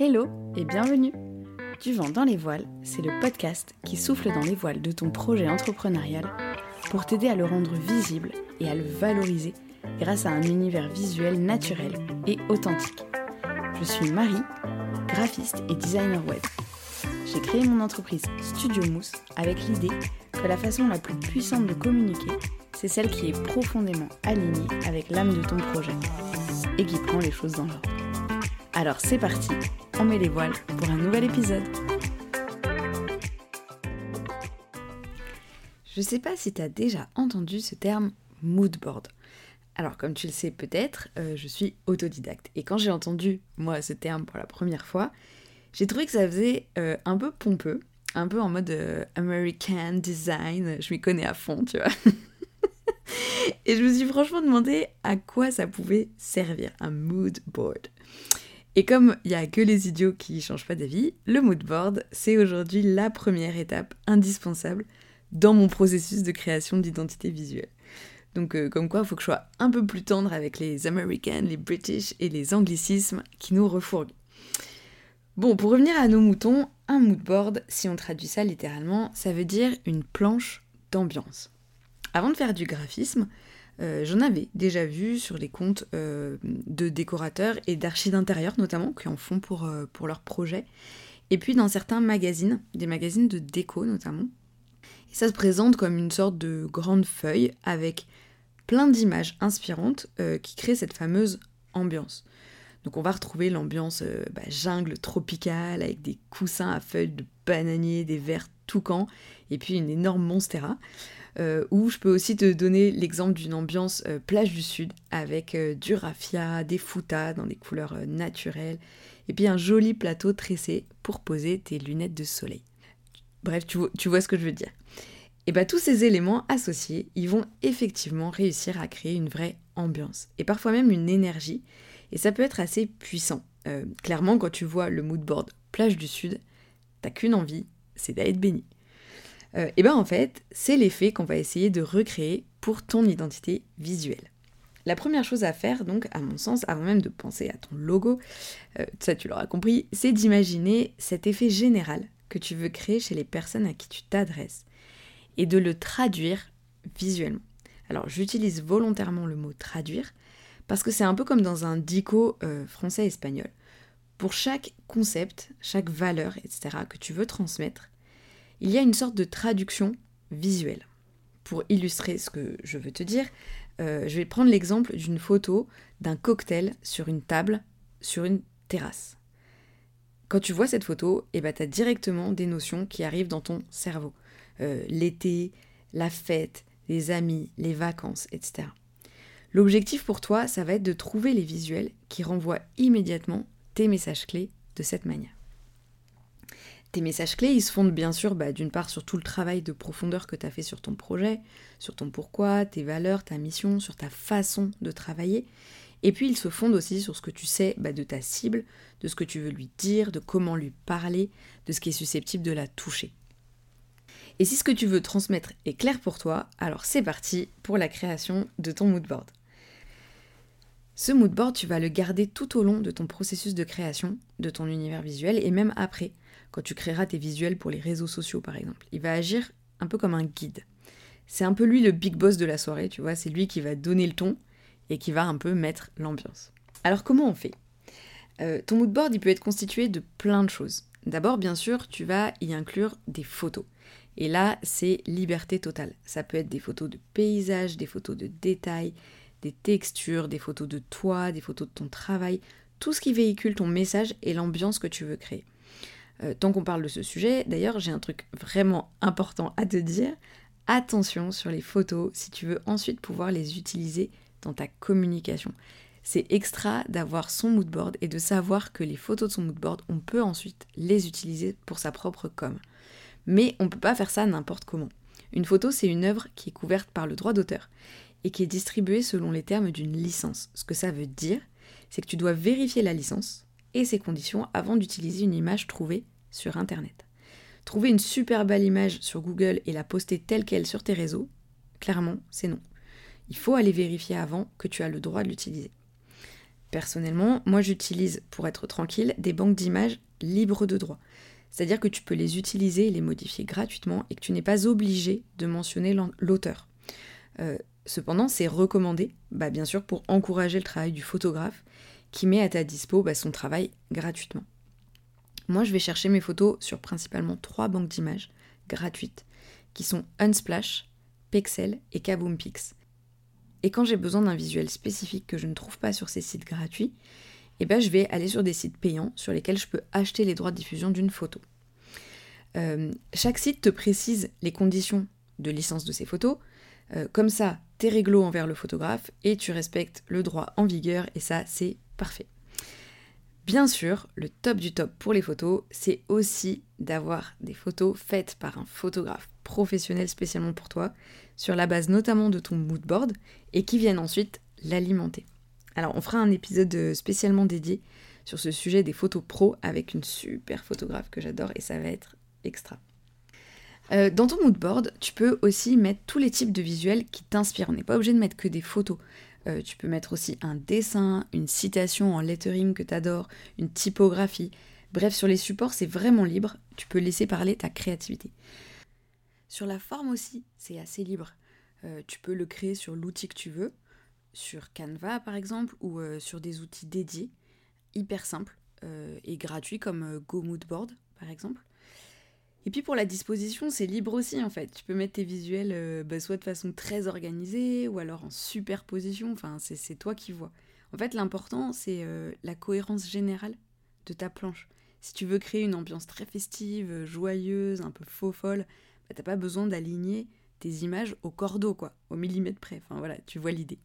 Hello et bienvenue Du vent dans les voiles, c'est le podcast qui souffle dans les voiles de ton projet entrepreneurial pour t'aider à le rendre visible et à le valoriser grâce à un univers visuel naturel et authentique. Je suis Marie, graphiste et designer web. J'ai créé mon entreprise Studio Mousse avec l'idée que la façon la plus puissante de communiquer, c'est celle qui est profondément alignée avec l'âme de ton projet et qui prend les choses dans l'ordre. Alors c'est parti, on met les voiles pour un nouvel épisode. Je sais pas si tu as déjà entendu ce terme mood board. Alors comme tu le sais peut-être, euh, je suis autodidacte. Et quand j'ai entendu, moi, ce terme pour la première fois, j'ai trouvé que ça faisait euh, un peu pompeux, un peu en mode euh, American design, je m'y connais à fond, tu vois. Et je me suis franchement demandé à quoi ça pouvait servir, un mood board. Et comme il n'y a que les idiots qui changent pas d'avis, le mood board, c'est aujourd'hui la première étape indispensable dans mon processus de création d'identité visuelle. Donc euh, comme quoi, il faut que je sois un peu plus tendre avec les Americans, les British et les anglicismes qui nous refourguent. Bon, pour revenir à nos moutons, un mood board, si on traduit ça littéralement, ça veut dire une planche d'ambiance. Avant de faire du graphisme, euh, j'en avais déjà vu sur les comptes euh, de décorateurs et d'archi d'intérieur notamment, qui en font pour, euh, pour leurs projets. Et puis dans certains magazines, des magazines de déco notamment. Et ça se présente comme une sorte de grande feuille avec plein d'images inspirantes qui créent cette fameuse ambiance. Donc on va retrouver l'ambiance bah, jungle tropicale avec des coussins à feuilles de bananier, des verres toucans et puis une énorme monstera. Euh, ou je peux aussi te donner l'exemple d'une ambiance euh, plage du sud avec euh, du raffia, des foutas dans des couleurs naturelles, et puis un joli plateau tressé pour poser tes lunettes de soleil. Bref, tu vois, ce que je veux dire. Et bien tous ces éléments associés, ils vont effectivement réussir à créer une vraie ambiance, et parfois même une énergie, et ça peut être assez puissant. clairement, quand tu vois le mood board plage du sud, t'as qu'une envie, c'est d'être béni et euh, eh bien en fait, c'est l'effet qu'on va essayer de recréer pour ton identité visuelle. La première chose à faire, donc, à mon sens, avant même de penser à ton logo, euh, ça tu l'auras compris, c'est d'imaginer cet effet général que tu veux créer chez les personnes à qui tu t'adresses et de le traduire visuellement. Alors j'utilise volontairement le mot traduire parce que c'est un peu comme dans un dico euh, français-espagnol. Pour chaque concept, chaque valeur, etc., que tu veux transmettre, il y a une sorte de traduction visuelle. Pour illustrer ce que je veux te dire, euh, je vais prendre l'exemple d'une photo d'un cocktail sur une table, sur une terrasse. Quand tu vois cette photo, eh ben, tu as directement des notions qui arrivent dans ton cerveau. Euh, l'été, la fête, les amis, les vacances, etc. L'objectif pour toi, ça va être de trouver les visuels qui renvoient immédiatement tes messages clés de cette manière. Tes messages clés, ils se fondent bien sûr bah, d'une part sur tout le travail de profondeur que tu as fait sur ton projet, sur ton pourquoi, tes valeurs, ta mission, sur ta façon de travailler. Et puis ils se fondent aussi sur ce que tu sais bah, de ta cible, de ce que tu veux lui dire, de comment lui parler, de ce qui est susceptible de la toucher. Et si ce que tu veux transmettre est clair pour toi, alors c'est parti pour la création de ton moodboard. Ce moodboard, tu vas le garder tout au long de ton processus de création de ton univers visuel et même après quand tu créeras tes visuels pour les réseaux sociaux par exemple. Il va agir un peu comme un guide. C'est un peu lui le big boss de la soirée, tu vois, c'est lui qui va donner le ton et qui va un peu mettre l'ambiance. Alors comment on fait? Euh, Ton moodboard, il peut être constitué de plein de choses. D'abord, bien sûr, tu vas y inclure des photos. Et là, c'est liberté totale. Ça peut être des photos de paysages, des photos de détails, des textures, des photos de toi, des photos de ton travail, tout ce qui véhicule ton message et l'ambiance que tu veux créer. Euh, tant qu'on parle de ce sujet, d'ailleurs, j'ai un truc vraiment important à te dire. Attention sur les photos si tu veux ensuite pouvoir les utiliser dans ta communication. C'est extra d'avoir son moodboard et de savoir que les photos de son moodboard, on peut ensuite les utiliser pour sa propre com. Mais on ne peut pas faire ça n'importe comment. Une photo, c'est une œuvre qui est couverte par le droit d'auteur et qui est distribuée selon les termes d'une licence. Ce que ça veut dire, c'est que tu dois vérifier la licence et ses conditions avant d'utiliser une image trouvée sur Internet. Trouver une super belle image sur Google et la poster telle qu'elle sur tes réseaux, clairement, c'est non. Il faut aller vérifier avant que tu as le droit de l'utiliser. Personnellement, moi j'utilise, pour être tranquille, des banques d'images libres de droit. C'est-à-dire que tu peux les utiliser et les modifier gratuitement et que tu n'es pas obligé de mentionner l'auteur. Euh, cependant, c'est recommandé, bah, bien sûr, pour encourager le travail du photographe qui met à ta dispo bah, son travail gratuitement. Moi, je vais chercher mes photos sur principalement trois banques d'images gratuites qui sont Unsplash, Pexel et Kaboompix. Et quand j'ai besoin d'un visuel spécifique que je ne trouve pas sur ces sites gratuits, eh ben, je vais aller sur des sites payants sur lesquels je peux acheter les droits de diffusion d'une photo. Euh, chaque site te précise les conditions de licence de ces photos. Euh, comme ça, t'es réglo envers le photographe et tu respectes le droit en vigueur et ça, c'est parfait. Bien sûr, le top du top pour les photos, c'est aussi d'avoir des photos faites par un photographe professionnel spécialement pour toi, sur la base notamment de ton mood board, et qui viennent ensuite l'alimenter. Alors on fera un épisode spécialement dédié sur ce sujet des photos pro avec une super photographe que j'adore et ça va être extra. Euh, dans ton mood board, tu peux aussi mettre tous les types de visuels qui t'inspirent. On n'est pas obligé de mettre que des photos. Euh, tu peux mettre aussi un dessin, une citation en lettering que tu adores, une typographie. Bref, sur les supports, c'est vraiment libre. Tu peux laisser parler ta créativité. Sur la forme aussi, c'est assez libre. Euh, tu peux le créer sur l'outil que tu veux, sur Canva par exemple, ou sur des outils dédiés, hyper simples et gratuits comme GoMoodboard par exemple. Et puis pour la disposition, c'est libre aussi en fait. Tu peux mettre tes visuels euh, bah, soit de façon très organisée ou alors en superposition. Enfin, c'est toi qui vois. En fait, l'important, c'est euh, la cohérence générale de ta planche. Si tu veux créer une ambiance très festive, joyeuse, un peu faux folle, bah, t'as pas besoin d'aligner tes images au cordeau, quoi, au millimètre près. Enfin voilà, tu vois l'idée.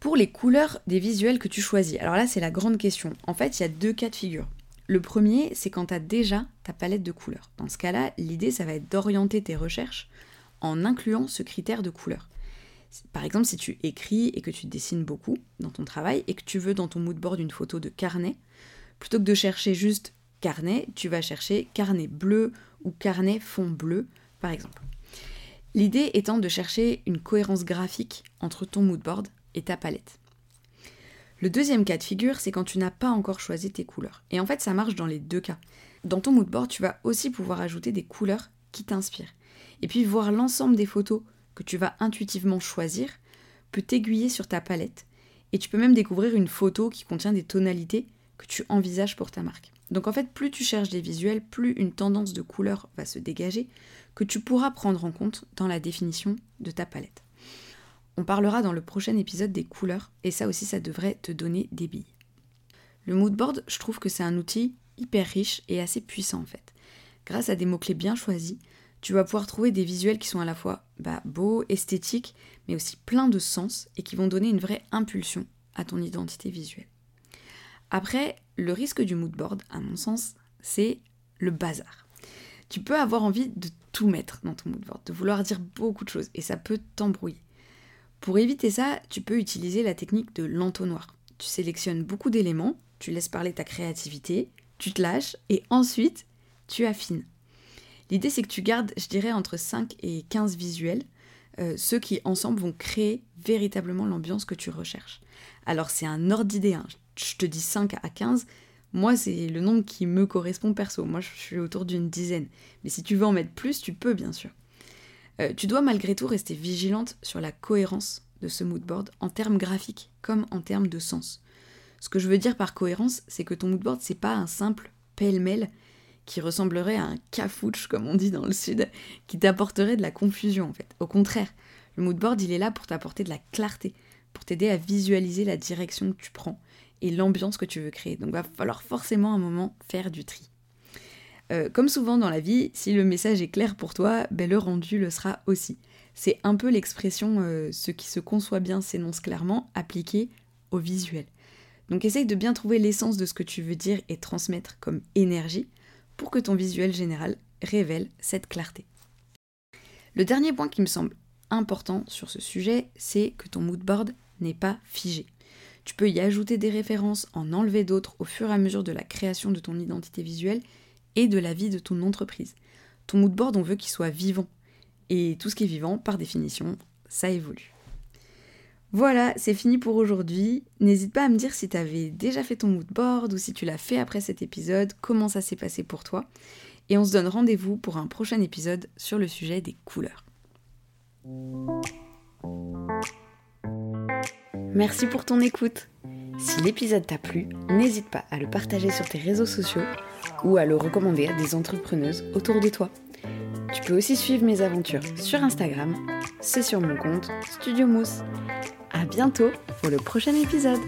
Pour les couleurs des visuels que tu choisis, alors là c'est la grande question. En fait, il y a deux cas de figure. Le premier, c'est quand tu as déjà ta palette de couleurs. Dans ce cas-là, l'idée, ça va être d'orienter tes recherches en incluant ce critère de couleur. Par exemple, si tu écris et que tu dessines beaucoup dans ton travail et que tu veux dans ton moodboard une photo de carnet, plutôt que de chercher juste carnet, tu vas chercher carnet bleu ou carnet fond bleu, par exemple. L'idée étant de chercher une cohérence graphique entre ton moodboard et ta palette. Le deuxième cas de figure, c'est quand tu n'as pas encore choisi tes couleurs. Et en fait, ça marche dans les deux cas. Dans ton moodboard, tu vas aussi pouvoir ajouter des couleurs qui t'inspirent. Et puis voir l'ensemble des photos que tu vas intuitivement choisir peut t'aiguiller sur ta palette. Et tu peux même découvrir une photo qui contient des tonalités que tu envisages pour ta marque. Donc en fait, plus tu cherches des visuels, plus une tendance de couleur va se dégager que tu pourras prendre en compte dans la définition de ta palette. On parlera dans le prochain épisode des couleurs, et ça aussi ça devrait te donner des billes. Le moodboard, je trouve que c'est un outil hyper riche et assez puissant en fait. Grâce à des mots-clés bien choisis, tu vas pouvoir trouver des visuels qui sont à la fois bah, beaux, esthétiques, mais aussi pleins de sens et qui vont donner une vraie impulsion à ton identité visuelle. Après, le risque du moodboard, à mon sens, c'est le bazar. Tu peux avoir envie de tout mettre dans ton moodboard, de vouloir dire beaucoup de choses, et ça peut t'embrouiller. Pour éviter ça, tu peux utiliser la technique de l'entonnoir. Tu sélectionnes beaucoup d'éléments, tu laisses parler ta créativité, tu te lâches et ensuite tu affines. L'idée c'est que tu gardes, je dirais, entre 5 et 15 visuels, euh, ceux qui ensemble vont créer véritablement l'ambiance que tu recherches. Alors c'est un ordre d'idée, hein. je te dis 5 à 15, moi c'est le nombre qui me correspond perso, moi je suis autour d'une dizaine. Mais si tu veux en mettre plus, tu peux bien sûr. Euh, tu dois malgré tout rester vigilante sur la cohérence de ce moodboard en termes graphiques comme en termes de sens. Ce que je veux dire par cohérence, c'est que ton moodboard, c'est pas un simple pêle-mêle qui ressemblerait à un cafouche, comme on dit dans le sud, qui t'apporterait de la confusion en fait. Au contraire, le moodboard, il est là pour t'apporter de la clarté, pour t'aider à visualiser la direction que tu prends et l'ambiance que tu veux créer. Donc va falloir forcément un moment faire du tri. Euh, comme souvent dans la vie, si le message est clair pour toi, ben le rendu le sera aussi. C'est un peu l'expression euh, ce qui se conçoit bien s'énonce clairement appliqué au visuel. Donc essaye de bien trouver l'essence de ce que tu veux dire et transmettre comme énergie pour que ton visuel général révèle cette clarté. Le dernier point qui me semble important sur ce sujet, c'est que ton moodboard n'est pas figé. Tu peux y ajouter des références, en enlever d'autres au fur et à mesure de la création de ton identité visuelle et de la vie de ton entreprise. Ton moodboard, on veut qu'il soit vivant. Et tout ce qui est vivant, par définition, ça évolue. Voilà, c'est fini pour aujourd'hui. N'hésite pas à me dire si tu avais déjà fait ton mood board ou si tu l'as fait après cet épisode, comment ça s'est passé pour toi. Et on se donne rendez-vous pour un prochain épisode sur le sujet des couleurs. Merci pour ton écoute. Si l'épisode t'a plu, n'hésite pas à le partager sur tes réseaux sociaux ou à le recommander à des entrepreneuses autour de toi. Tu peux aussi suivre mes aventures sur Instagram, c'est sur mon compte Studio Mousse. À bientôt pour le prochain épisode.